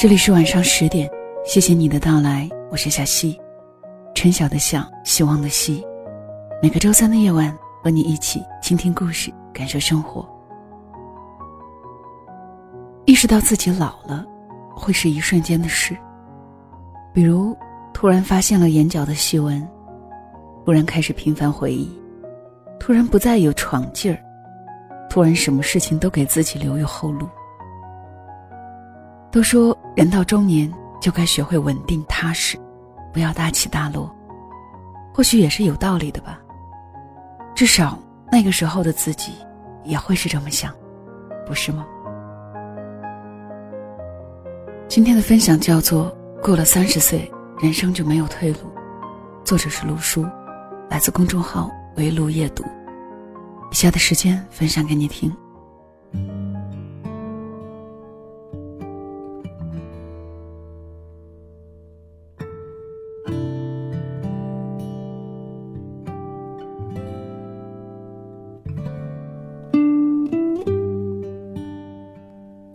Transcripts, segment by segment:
这里是晚上十点，谢谢你的到来，我是小溪，春晓的晓，希望的希。每个周三的夜晚，和你一起倾听故事，感受生活。意识到自己老了，会是一瞬间的事。比如，突然发现了眼角的细纹，突然开始频繁回忆，突然不再有闯劲儿，突然什么事情都给自己留有后路。都说人到中年就该学会稳定踏实，不要大起大落。或许也是有道理的吧。至少那个时候的自己也会是这么想，不是吗？今天的分享叫做《过了三十岁，人生就没有退路》，作者是陆叔，来自公众号“围炉夜读”。以下的时间分享给你听。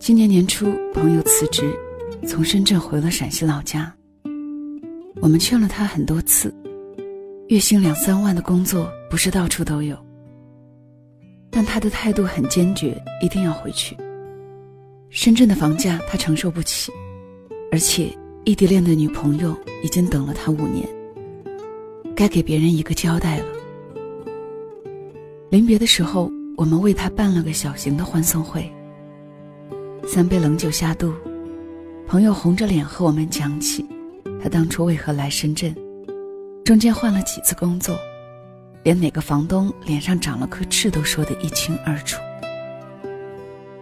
今年年初，朋友辞职，从深圳回了陕西老家。我们劝了他很多次，月薪两三万的工作不是到处都有。但他的态度很坚决，一定要回去。深圳的房价他承受不起，而且异地恋的女朋友已经等了他五年，该给别人一个交代了。临别的时候，我们为他办了个小型的欢送会。三杯冷酒下肚，朋友红着脸和我们讲起，他当初为何来深圳，中间换了几次工作，连哪个房东脸上长了颗痣都说得一清二楚。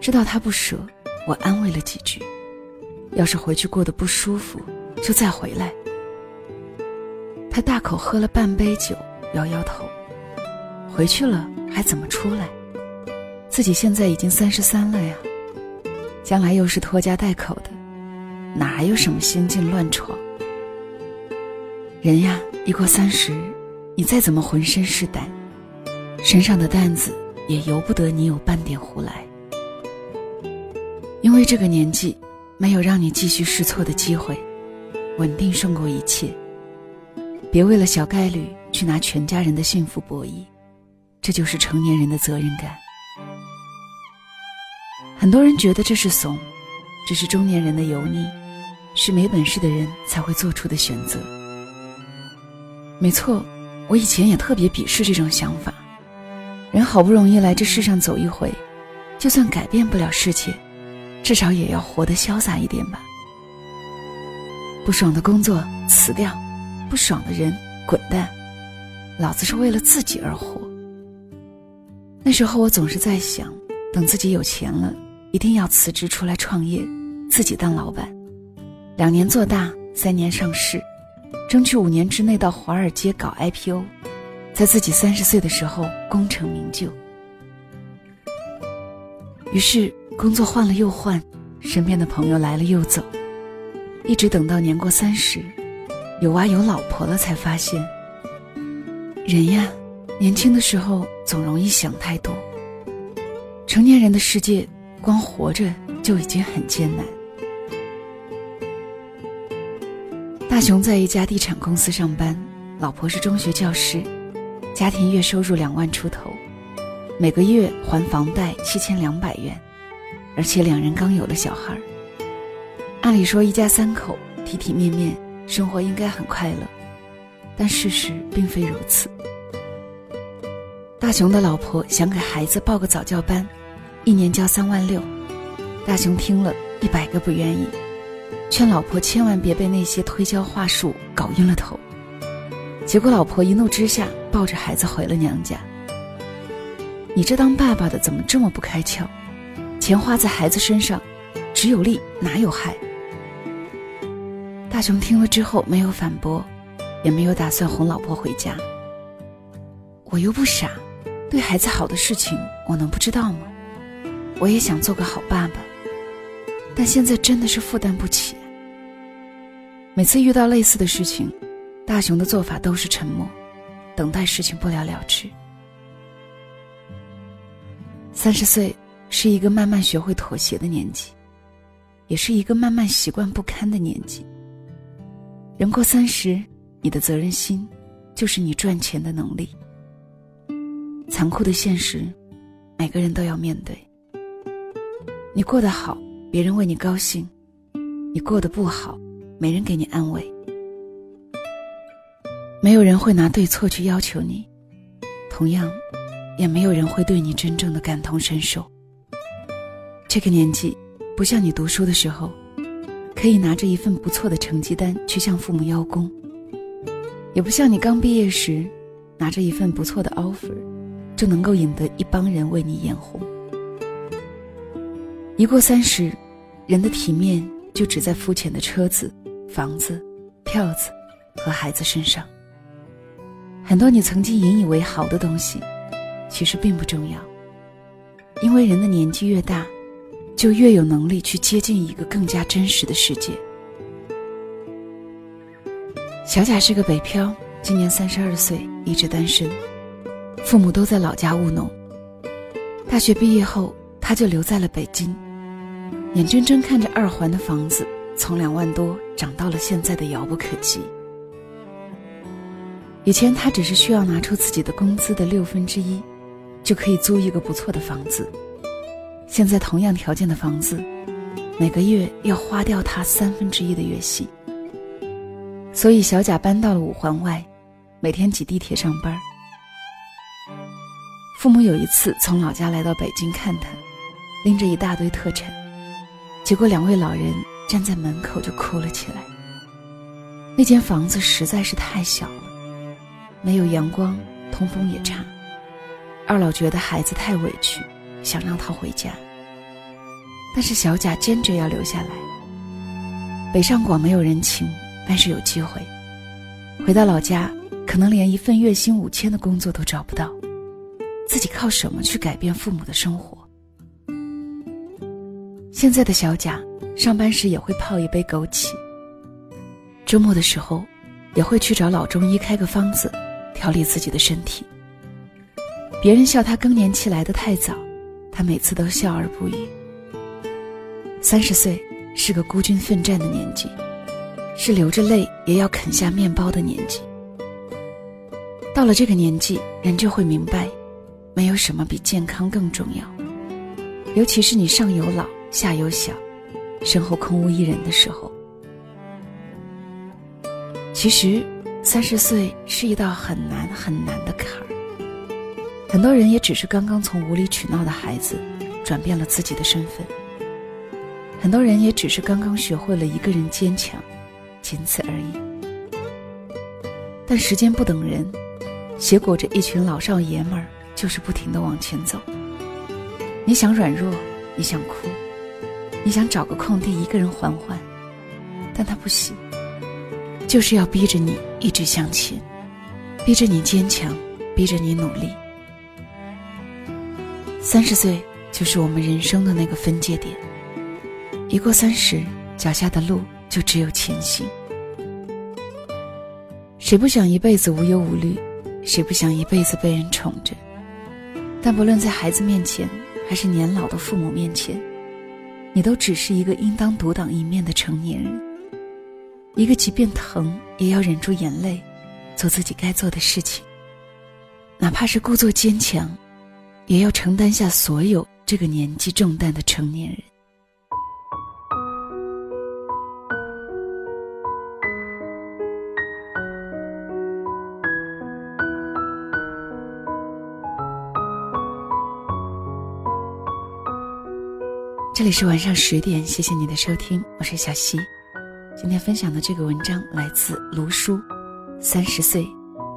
知道他不舍，我安慰了几句，要是回去过得不舒服，就再回来。他大口喝了半杯酒，摇摇头，回去了还怎么出来？自己现在已经三十三了呀。将来又是拖家带口的，哪还有什么心境乱闯？人呀，一过三十，你再怎么浑身是胆，身上的担子也由不得你有半点胡来。因为这个年纪，没有让你继续试错的机会，稳定胜过一切。别为了小概率去拿全家人的幸福博弈，这就是成年人的责任感。很多人觉得这是怂，这是中年人的油腻，是没本事的人才会做出的选择。没错，我以前也特别鄙视这种想法。人好不容易来这世上走一回，就算改变不了世界，至少也要活得潇洒一点吧。不爽的工作辞掉，不爽的人滚蛋，老子是为了自己而活。那时候我总是在想，等自己有钱了。一定要辞职出来创业，自己当老板，两年做大，三年上市，争取五年之内到华尔街搞 IPO，在自己三十岁的时候功成名就。于是工作换了又换，身边的朋友来了又走，一直等到年过三十，有娃有老婆了，才发现，人呀，年轻的时候总容易想太多。成年人的世界。光活着就已经很艰难。大雄在一家地产公司上班，老婆是中学教师，家庭月收入两万出头，每个月还房贷七千两百元，而且两人刚有了小孩。按理说一家三口体体面面，生活应该很快乐，但事实并非如此。大雄的老婆想给孩子报个早教班。一年交三万六，大雄听了一百个不愿意，劝老婆千万别被那些推销话术搞晕了头。结果老婆一怒之下抱着孩子回了娘家。你这当爸爸的怎么这么不开窍？钱花在孩子身上，只有利哪有害？大雄听了之后没有反驳，也没有打算哄老婆回家。我又不傻，对孩子好的事情我能不知道吗？我也想做个好爸爸，但现在真的是负担不起。每次遇到类似的事情，大雄的做法都是沉默，等待事情不了了之。三十岁是一个慢慢学会妥协的年纪，也是一个慢慢习惯不堪的年纪。人过三十，你的责任心就是你赚钱的能力。残酷的现实，每个人都要面对。你过得好，别人为你高兴；你过得不好，没人给你安慰。没有人会拿对错去要求你，同样，也没有人会对你真正的感同身受。这个年纪，不像你读书的时候，可以拿着一份不错的成绩单去向父母邀功；也不像你刚毕业时，拿着一份不错的 offer，就能够引得一帮人为你眼红。一过三十，人的体面就只在肤浅的车子、房子、票子和孩子身上。很多你曾经引以为豪的东西，其实并不重要。因为人的年纪越大，就越有能力去接近一个更加真实的世界。小贾是个北漂，今年三十二岁，一直单身，父母都在老家务农。大学毕业后，他就留在了北京。眼睁睁看着二环的房子从两万多涨到了现在的遥不可及。以前他只是需要拿出自己的工资的六分之一，就可以租一个不错的房子。现在同样条件的房子，每个月要花掉他三分之一的月薪。所以小贾搬到了五环外，每天挤地铁上班。父母有一次从老家来到北京看他，拎着一大堆特产。结果，两位老人站在门口就哭了起来。那间房子实在是太小了，没有阳光，通风也差。二老觉得孩子太委屈，想让他回家。但是小贾坚决要留下来。北上广没有人情，但是有机会。回到老家，可能连一份月薪五千的工作都找不到，自己靠什么去改变父母的生活？现在的小贾，上班时也会泡一杯枸杞。周末的时候，也会去找老中医开个方子，调理自己的身体。别人笑他更年期来得太早，他每次都笑而不语。三十岁是个孤军奋战的年纪，是流着泪也要啃下面包的年纪。到了这个年纪，人就会明白，没有什么比健康更重要，尤其是你上有老。下有小，身后空无一人的时候，其实三十岁是一道很难很难的坎儿。很多人也只是刚刚从无理取闹的孩子，转变了自己的身份。很多人也只是刚刚学会了一个人坚强，仅此而已。但时间不等人，携裹着一群老少爷们儿，就是不停的往前走。你想软弱，你想哭。你想找个空地一个人缓缓，但他不行，就是要逼着你一直向前，逼着你坚强，逼着你努力。三十岁就是我们人生的那个分界点，一过三十，脚下的路就只有前行。谁不想一辈子无忧无虑？谁不想一辈子被人宠着？但不论在孩子面前，还是年老的父母面前。你都只是一个应当独当一面的成年人，一个即便疼也要忍住眼泪，做自己该做的事情。哪怕是故作坚强，也要承担下所有这个年纪重担的成年人。这里是晚上十点，谢谢你的收听，我是小溪。今天分享的这个文章来自卢叔，三十岁，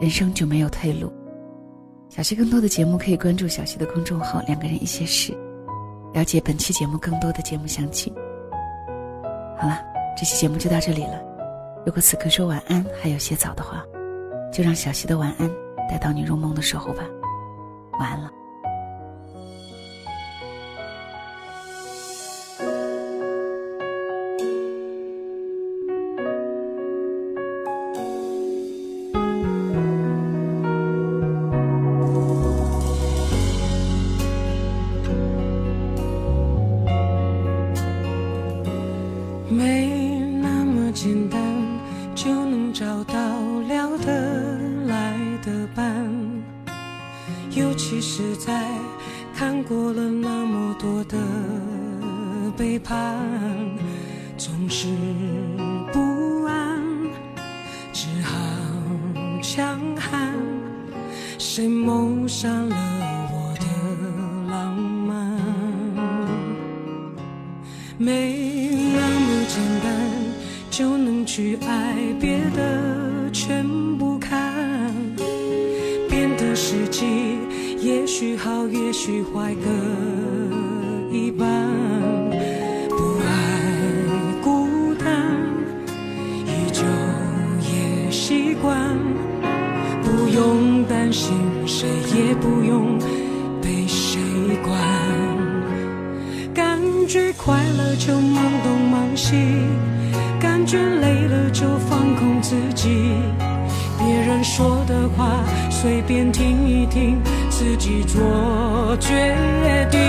人生就没有退路。小溪更多的节目可以关注小溪的公众号“两个人一些事”，了解本期节目更多的节目详情。好了，这期节目就到这里了。如果此刻说晚安还有些早的话，就让小溪的晚安带到你入梦的时候吧。晚安了。伴，尤其是在看过了那么多的背叛，总是不安，只好强悍。谁谋杀了我的浪漫？没那么简单就能去爱，别的变的时机，也许好，也许坏，各一半。不爱孤单，依旧也习惯。不用担心，谁也不用被谁管。感觉快乐就忙东忙西，感觉累了就放空自己。别人说的话随便听一听，自己做决定。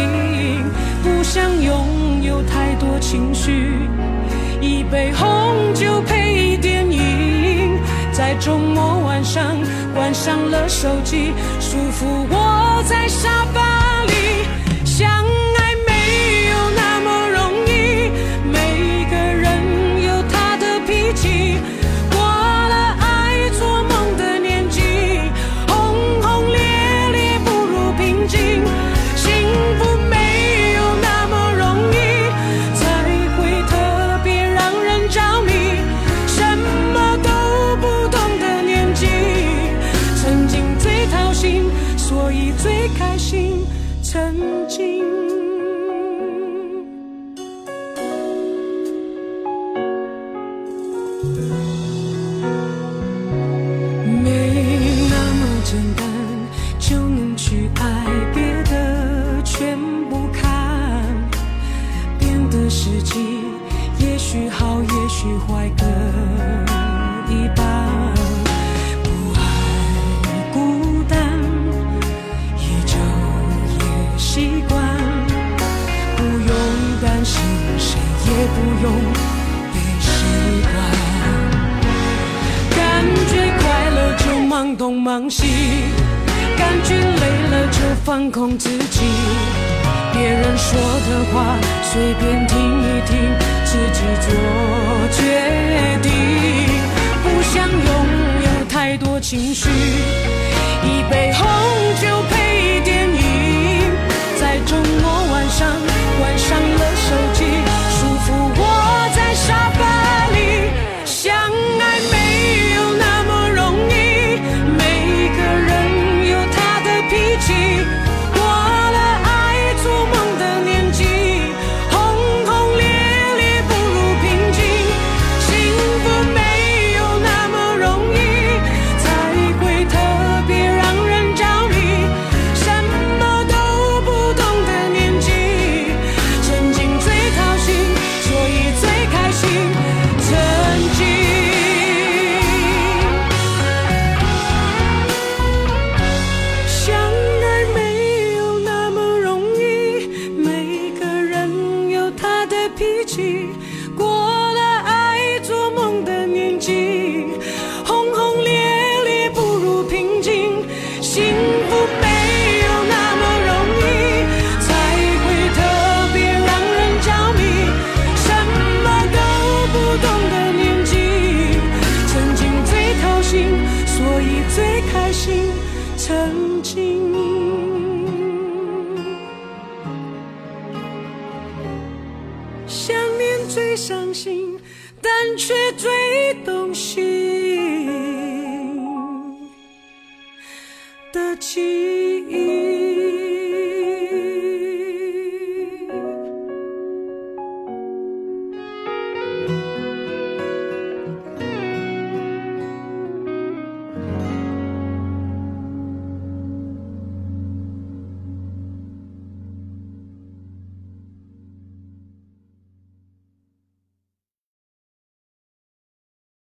不想拥有太多情绪，一杯红酒配电影，在周末晚上关上了手机，舒服窝在沙发担心，谁也不用被谁管。感觉快乐就忙东忙西，感觉累了就放空自己。别人说的话随便听一听，自己做决定。不想拥有太多情绪，一杯红酒的记忆。